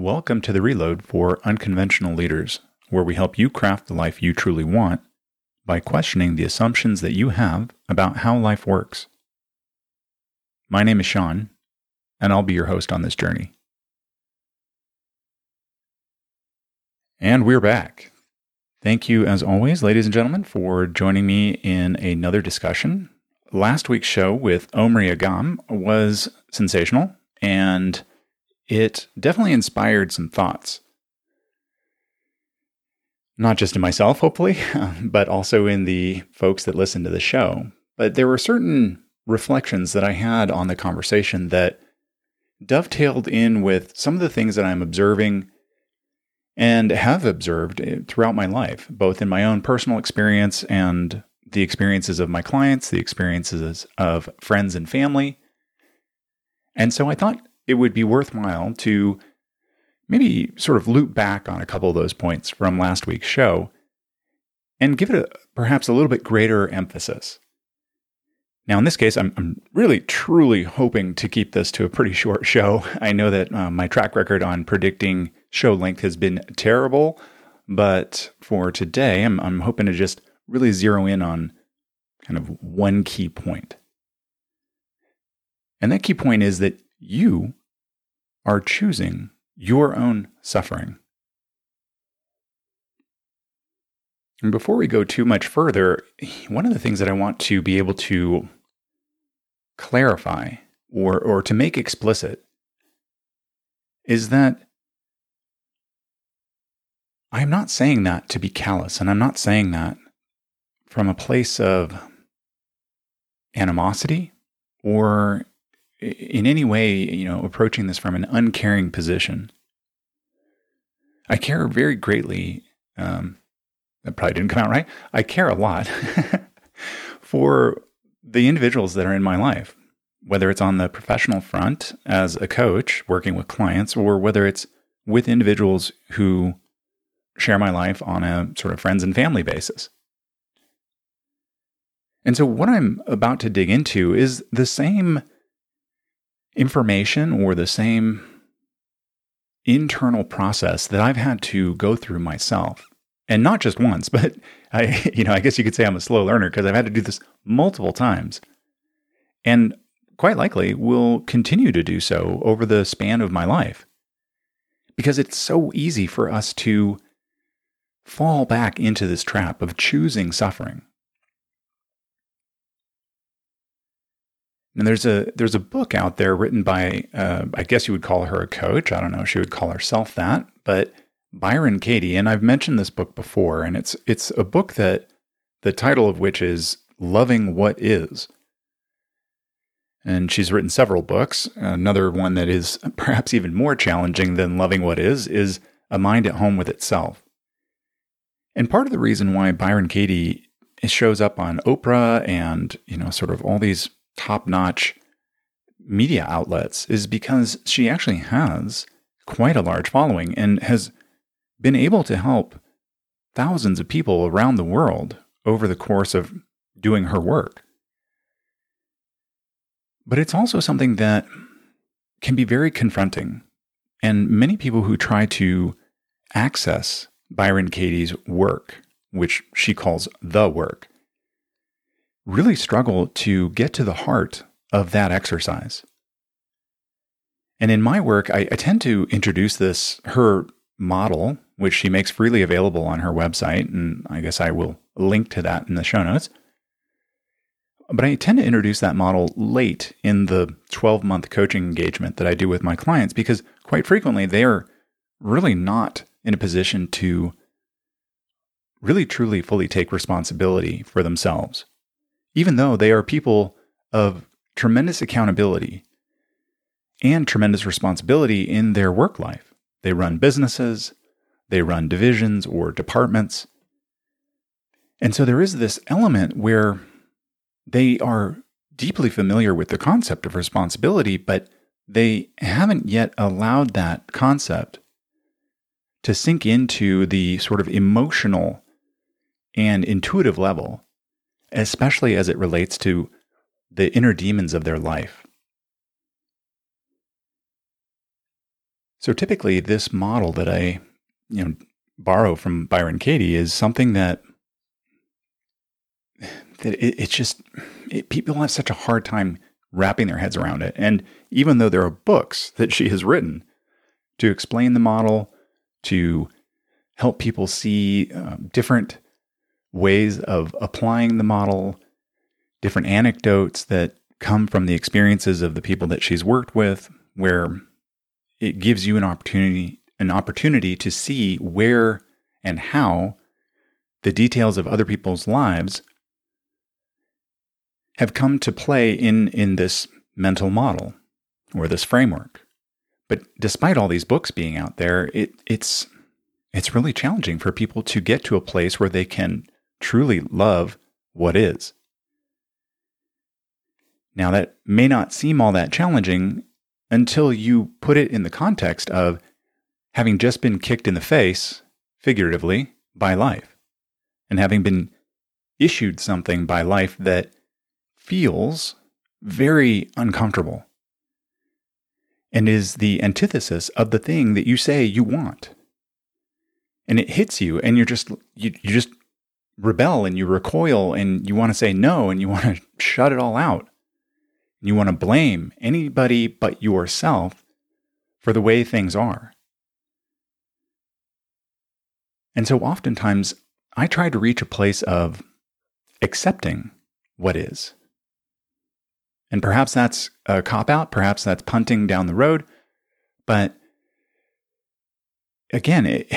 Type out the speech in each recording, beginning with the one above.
Welcome to the Reload for Unconventional Leaders, where we help you craft the life you truly want by questioning the assumptions that you have about how life works. My name is Sean, and I'll be your host on this journey. And we're back. Thank you, as always, ladies and gentlemen, for joining me in another discussion. Last week's show with Omri Agam was sensational, and it definitely inspired some thoughts. Not just in myself, hopefully, but also in the folks that listen to the show. But there were certain reflections that I had on the conversation that dovetailed in with some of the things that I'm observing and have observed eh, throughout my life, both in my own personal experience and the experiences of my clients, the experiences of friends and family. And so I thought it would be worthwhile to maybe sort of loop back on a couple of those points from last week's show and give it a, perhaps a little bit greater emphasis. Now, in this case, I'm, I'm, really truly hoping to keep this to a pretty short show. I know that uh, my track record on predicting show length has been terrible, but for today, I'm, I'm hoping to just really zero in on kind of one key point. And that key point is that you are choosing your own suffering. And before we go too much further, one of the things that I want to be able to clarify or, or to make explicit is that I'm not saying that to be callous, and I'm not saying that from a place of animosity or in any way, you know, approaching this from an uncaring position. I care very greatly. Um, that probably didn't come out right. I care a lot for the individuals that are in my life, whether it's on the professional front as a coach working with clients, or whether it's with individuals who share my life on a sort of friends and family basis. And so, what I'm about to dig into is the same information or the same internal process that I've had to go through myself. And not just once, but I, you know, I guess you could say I'm a slow learner because I've had to do this multiple times. And quite likely will continue to do so over the span of my life. Because it's so easy for us to fall back into this trap of choosing suffering. And there's a there's a book out there written by uh, I guess you would call her a coach. I don't know. She would call herself that, but Byron Katie. And I've mentioned this book before, and it's it's a book that the title of which is "Loving What Is." And she's written several books. Another one that is perhaps even more challenging than "Loving What Is" is "A Mind at Home with Itself." And part of the reason why Byron Katie shows up on Oprah and you know sort of all these top notch media outlets is because she actually has quite a large following and has been able to help thousands of people around the world over the course of doing her work. But it's also something that can be very confronting. And many people who try to access Byron Katie's work, which she calls the work, really struggle to get to the heart of that exercise. And in my work, I, I, tend to introduce this, her model, which she makes freely available on her website. And I guess I will link to that in the show notes. But I tend to introduce that model late in the 12 month coaching engagement that I do with my clients because quite frequently they are really not in a position to really truly fully take responsibility for themselves even though they are people of tremendous accountability and tremendous responsibility in their work life. They run businesses, they run divisions or departments. And so there is this element where they are deeply familiar with the concept of responsibility, but they haven't yet allowed that concept to sink into the sort of emotional and intuitive level especially as it relates to the inner demons of their life. So typically, this model that I, you know, borrow from Byron Katie is something that that it, it's just it, people have such a hard time wrapping their heads around it. And even though there are books that she has written to explain the model, to help people see uh, different ways of applying the model, different anecdotes that come from the experiences of the people that she's worked with, where it gives you an opportunity an opportunity to see where and how the details of other people's lives have come to play in, in this mental model or this framework. But despite all these books being out there, it, it's, it's really challenging for people to get to a place where they can truly love what is. Now, that may not seem all that challenging until you put it in the context of having just been kicked in the face, figuratively, by life, and having been issued something by life that feels very uncomfortable and is the antithesis of the thing that you say you want. And it hits you and you're just you, you just rebel and you recoil and you want to say no and you want to shut it all out. And you want to blame anybody but yourself for the way things are. And so oftentimes I try to reach a place of accepting what is and perhaps that's a cop out, perhaps that's punting down the road. But again, it,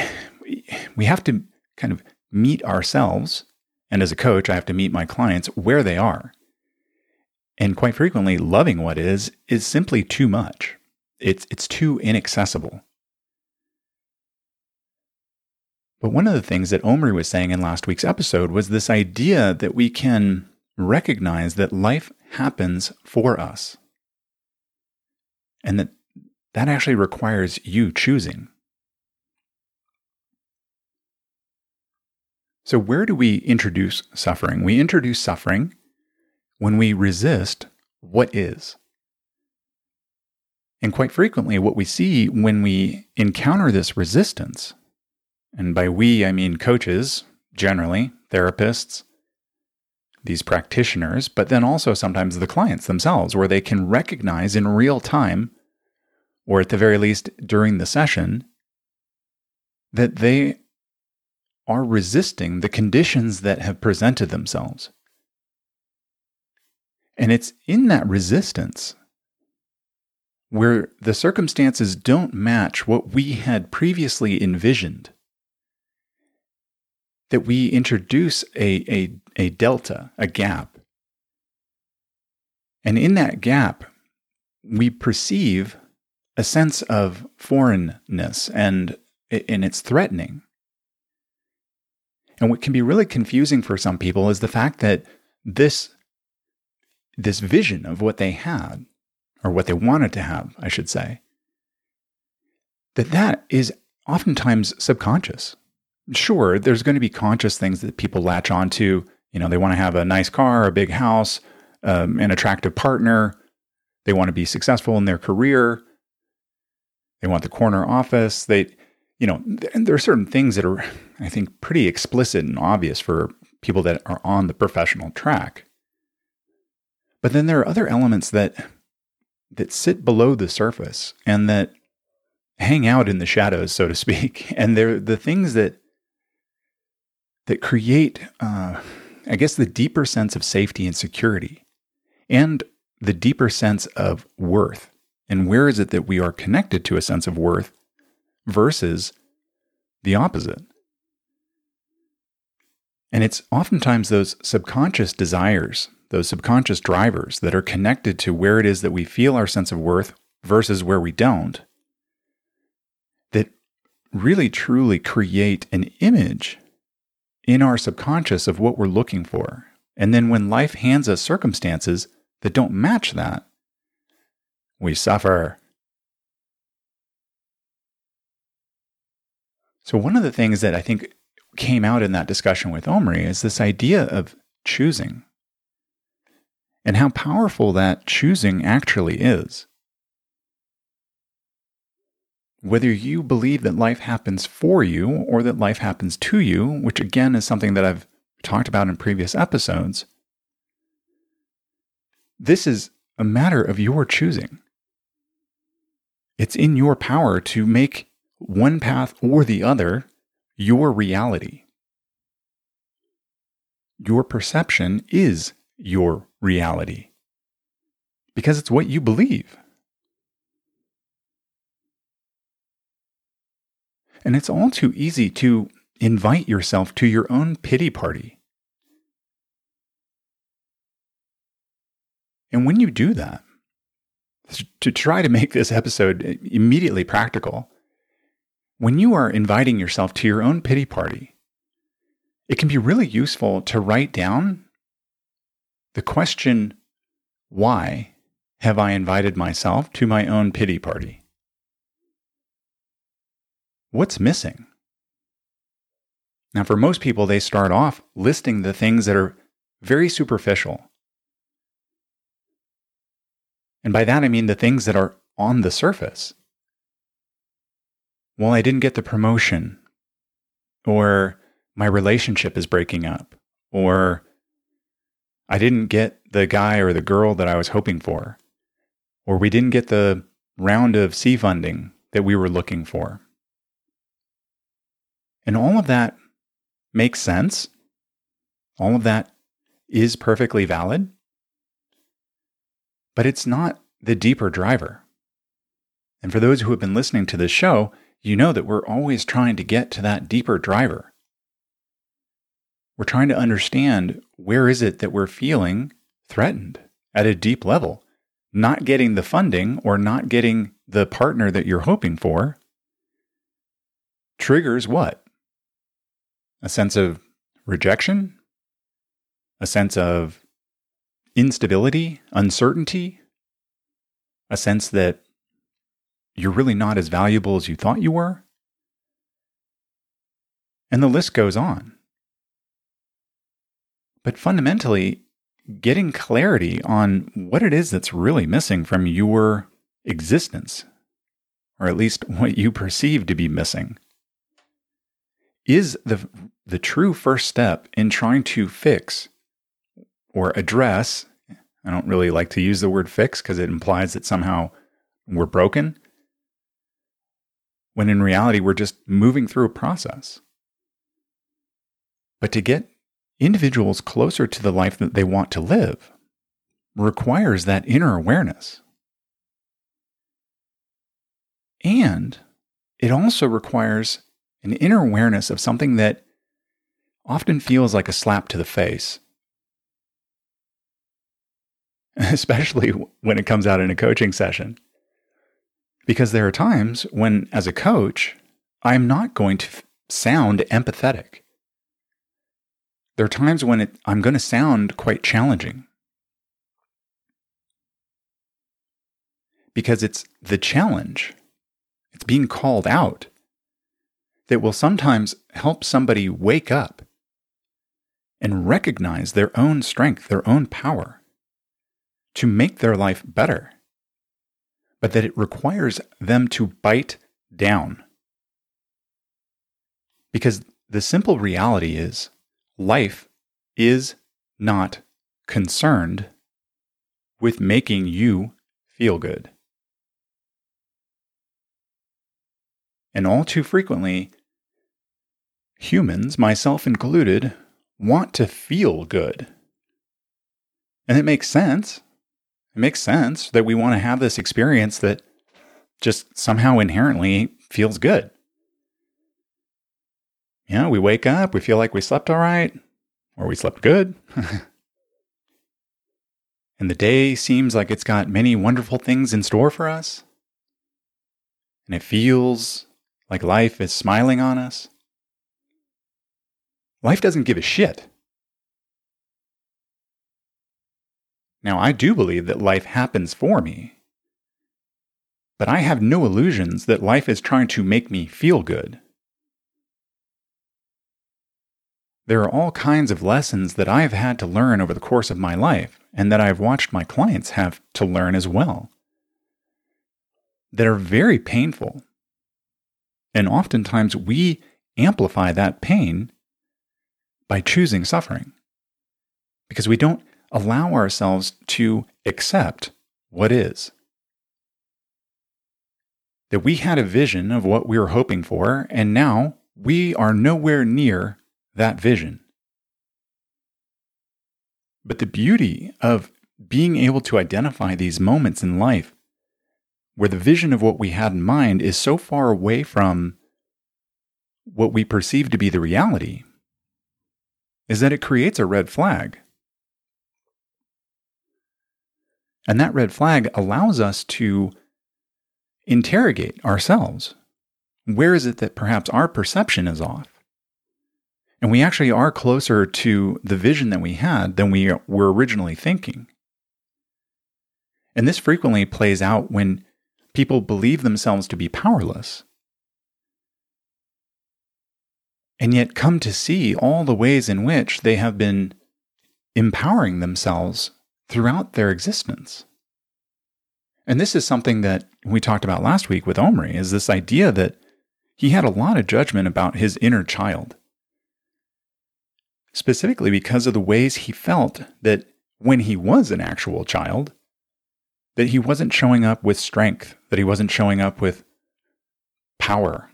we have to kind of meet ourselves. And as a coach, I have to meet my clients where they are. And quite frequently, loving what is is simply too much. It's, it's too inaccessible. But one of the things that Omri was saying in last week's episode was this idea that we can recognize that life happens for us. And that that actually requires you choosing. So, where do we introduce suffering? We introduce suffering when we resist what is. And quite frequently, what we see when we encounter this resistance, and by we, I mean coaches generally, therapists, these practitioners, but then also sometimes the clients themselves, where they can recognize in real time, or at the very least during the session, that they are resisting the conditions that have presented themselves. And it's in that resistance where the circumstances don't match what we had previously envisioned that we introduce a, a, a delta, a gap. And in that gap, we perceive a sense of foreignness and, and it's threatening. And what can be really confusing for some people is the fact that this, this vision of what they had, or what they wanted to have, I should say, that that is oftentimes subconscious sure, there's going to be conscious things that people latch onto. You know, they want to have a nice car, a big house, um, an attractive partner. They want to be successful in their career. They want the corner office. They, you know, and there are certain things that are, I think, pretty explicit and obvious for people that are on the professional track. But then there are other elements that that sit below the surface and that hang out in the shadows, so to speak. And they're the things that that create, uh, I guess, the deeper sense of safety and security and the deeper sense of worth. And where is it that we are connected to a sense of worth versus the opposite? And it's oftentimes those subconscious desires, those subconscious drivers that are connected to where it is that we feel our sense of worth versus where we don't, that really truly create an image in our subconscious of what we're looking for. And then when life hands us circumstances that don't match that, we suffer. So, one of the things that I think came out in that discussion with Omri is this idea of choosing and how powerful that choosing actually is. whether you believe that life happens for you or that life happens to you, which again is something that I've talked about in previous episodes, this is a matter of your choosing. It's in your power to make one path or the other your reality. Your perception is your reality because it's what you believe. And it's all too easy to invite yourself to your own pity party. And when you do that, to try to make this episode immediately practical, when you are inviting yourself to your own pity party, it can be really useful to write down the question, Why have I invited myself to my own pity party? What's missing? Now, for most people, they start off listing the things that are very superficial. And by that, I mean the things that are on the surface. Well, I didn't get the promotion, or my relationship is breaking up, or I didn't get the guy or the girl that I was hoping for, or we didn't get the round of C funding that we were looking for. And all of that makes sense. All of that is perfectly valid. But it's not the deeper driver. And for those who have been listening to this show, you know that we're always trying to get to that deeper driver. We're trying to understand where is it that we're feeling threatened at a deep level. Not getting the funding or not getting the partner that you're hoping for triggers what? a sense of rejection, a sense of instability, uncertainty, a sense that you're really not as valuable as you thought you were. And the list goes on. But fundamentally, getting clarity on what it is that's really missing from your existence, or at least what you perceive to be missing, is the the true first step in trying to fix or address. I don't really like to use the word fix because it implies that somehow we're broken. When in reality, we're just moving through a process. But to get individuals closer to the life that they want to live requires that inner awareness. And it also requires an inner awareness of something that often feels like a slap to the face, especially when it comes out in a coaching session. Because there are times when, as a coach, I'm not going to f- sound empathetic. There are times when it, I'm going to sound quite challenging. Because it's the challenge, it's being called out that will sometimes help somebody wake up and recognize their own strength, their own power to make their life better, but that it requires them to bite down. Because the simple reality is life is not concerned with making you feel good. And all too frequently, humans, myself included, want to feel good. And it makes sense. It makes sense that we want to have this experience that just somehow inherently feels good. Yeah, we wake up, we feel like we slept all right, or we slept good. and the day seems like it's got many wonderful things in store for us. And it feels like life is smiling on us. Life doesn't give a shit. Now, I do believe that life happens for me, but I have no illusions that life is trying to make me feel good. There are all kinds of lessons that I've had to learn over the course of my life and that I've watched my clients have to learn as well that are very painful And oftentimes we amplify that pain by choosing suffering because we don't allow ourselves to accept what is. That we had a vision of what we were hoping for, and now we are nowhere near that vision. But the beauty of being able to identify these moments in life where the vision of what we had in mind is so far away from what we perceive to be the reality is that it creates a red flag. And that red flag allows us to interrogate ourselves. Where is it that perhaps our perception is off? And we actually are closer to the vision that we had than we were originally thinking. And this frequently plays out when people believe themselves to be powerless and yet come to see all the ways in which they have been empowering themselves throughout their existence. And this is something that we talked about last week with Omri is this idea that he had a lot of judgment about his inner child. Specifically because of the ways he felt that when he was an actual child, that he wasn't showing up with strength, that he wasn't showing up with power,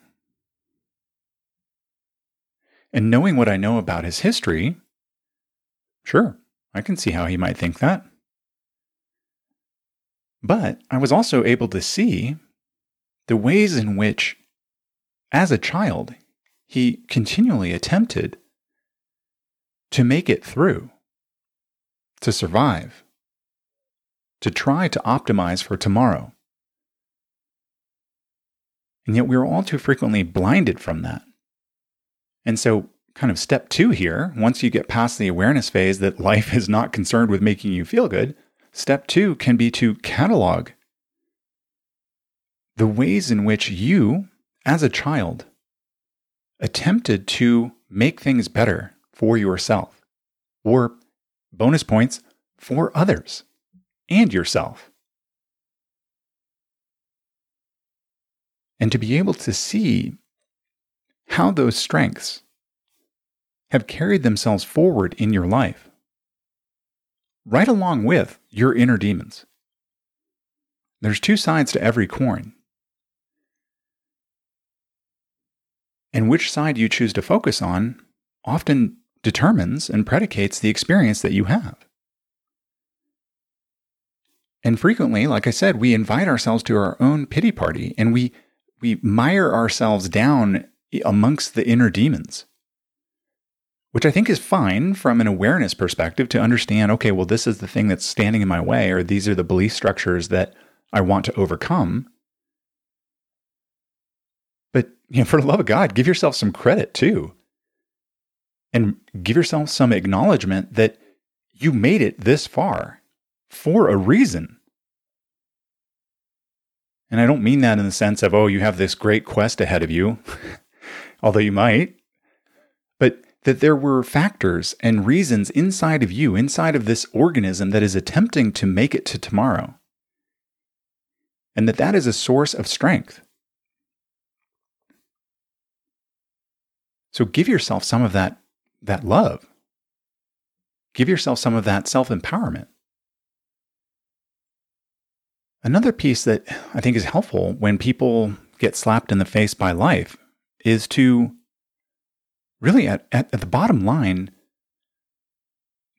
and knowing what I know about his history, sure, I can see how he might think that. But I was also able to see the ways in which, as a child, he continually attempted to make it through, to survive, to try to optimize for tomorrow. And yet we are all too frequently blinded from that. And so, kind of step two here, once you get past the awareness phase that life is not concerned with making you feel good, step two can be to catalog the ways in which you, as a child, attempted to make things better for yourself, or bonus points for others and yourself. And to be able to see how those strengths have carried themselves forward in your life, right along with your inner demons. There's two sides to every coin. And which side you choose to focus on often determines and predicates the experience that you have. And frequently, like I said, we invite ourselves to our own pity party and we, we mire ourselves down amongst the inner demons, which I think is fine from an awareness perspective to understand okay, well, this is the thing that's standing in my way, or these are the belief structures that I want to overcome. But you know, for the love of God, give yourself some credit too. And give yourself some acknowledgement that you made it this far for a reason. And I don't mean that in the sense of, oh, you have this great quest ahead of you. although you might, that there were factors and reasons inside of you, inside of this organism that is attempting to make it to tomorrow. And that that is a source of strength. So give yourself some of that, that love. Give yourself some of that self empowerment. Another piece that I think is helpful when people get slapped in the face by life is to really, at, at, at the bottom line,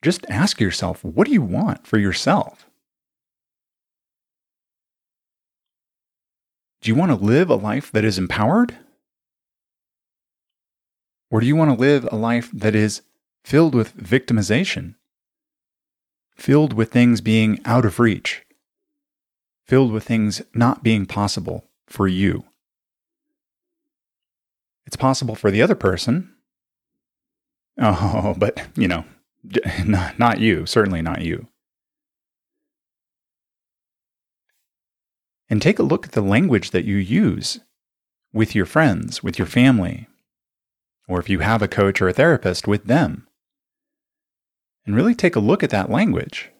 just ask yourself what do you want for yourself? Do you want to live a life that is empowered? Or do you want to live a life that is filled with victimization, filled with things being out of reach, filled with things not being possible for you? It's possible for the other person. Oh, but, you know, not you, certainly not you. And take a look at the language that you use with your friends, with your family, or if you have a coach or a therapist, with them. And really take a look at that language.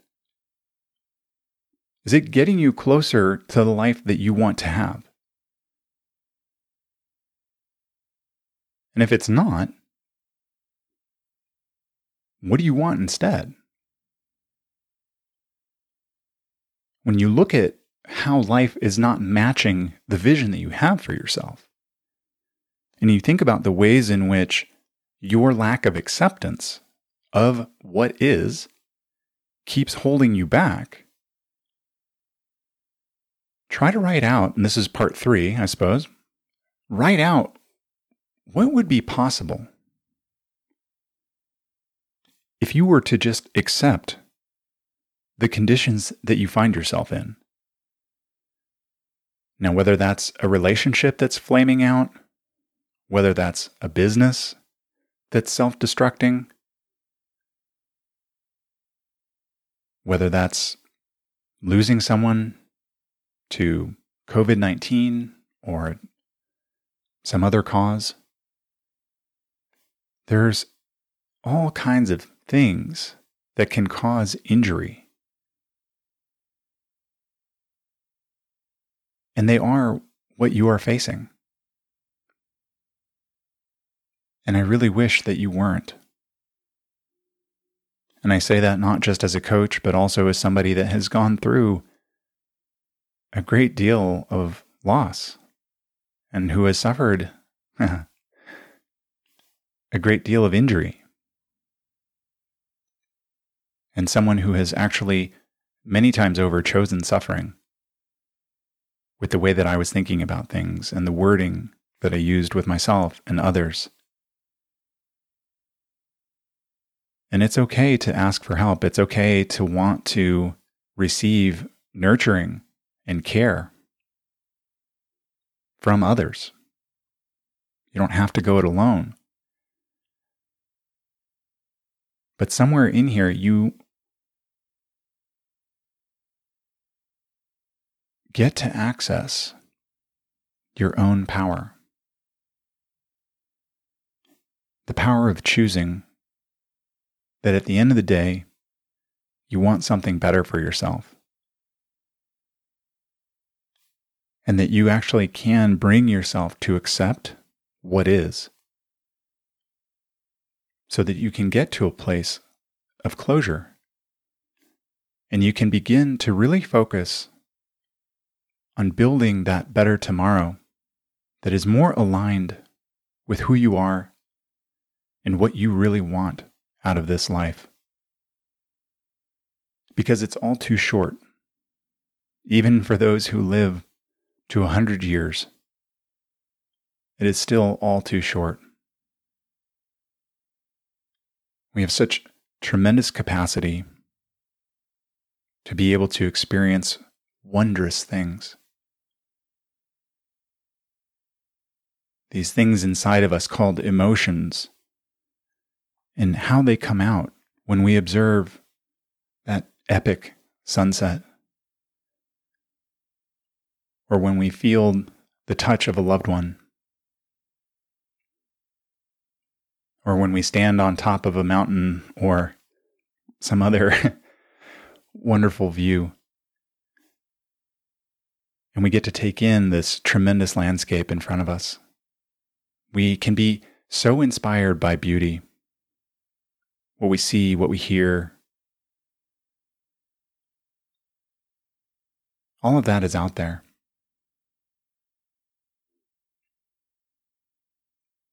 Is it getting you closer to the life that you want to have? And if it's not, what do you want instead? When you look at how life is not matching the vision that you have for yourself, and you think about the ways in which your lack of acceptance of what is keeps holding you back, try to write out, and this is part three, I suppose, write out what would be possible if you were to just accept the conditions that you find yourself in. Now, whether that's a relationship that's flaming out, whether that's a business that's self destructing, whether that's losing someone to COVID 19 or some other cause. There's all kinds of things that can cause injury. And they are what you are facing. And I really wish that you weren't. And I say that not just as a coach, but also as somebody that has gone through a great deal of loss and who has suffered a great deal of injury. And someone who has actually many times over chosen suffering with the way that I was thinking about things and the wording that I used with myself and others. And it's okay to ask for help. It's okay to want to receive nurturing and care from others. You don't have to go it alone. But somewhere in here, you get to access your own power. The power of choosing that at the end of the day, you want something better for yourself. and that you actually can bring yourself to accept what is so that you can get to a place of closure and you can begin to really focus on building that better tomorrow that is more aligned with who you are and what you really want out of this life. Because it's all too short, even for those who live to a hundred years, it is still all too short. We have such tremendous capacity to be able to experience wondrous things. These things inside of us called emotions, and how they come out when we observe that epic sunset or when we feel the touch of a loved one, or when we stand on top of a mountain or some other wonderful view. And we get to take in this tremendous landscape in front of us. We can be so inspired by beauty, what we see, what we hear. All of that is out there.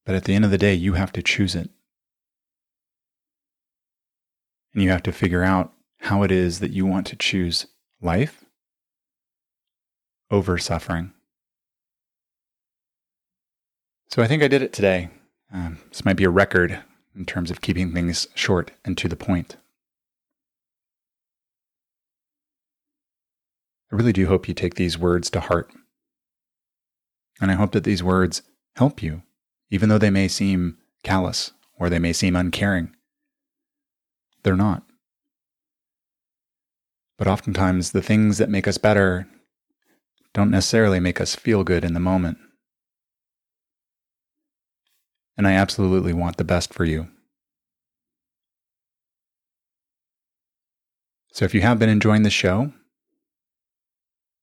But at the end of the day, you have to choose it. And you have to figure out how it is that you want to choose life over suffering. So I think I did it today. Um, this might be a record in terms of keeping things short and to the point. I really do hope you take these words to heart. And I hope that these words help you even though they may seem callous or they may seem uncaring. They're not. But oftentimes, the things that make us better don't necessarily make us feel good in the moment. And I absolutely want the best for you. So if you have been enjoying the show,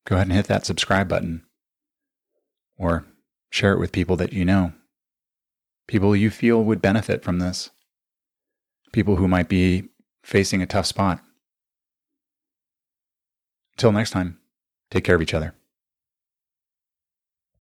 go ahead and hit that subscribe button or share it with people that you know. people you feel would benefit from this, people who might be facing a tough spot. Until next time, take care of each other.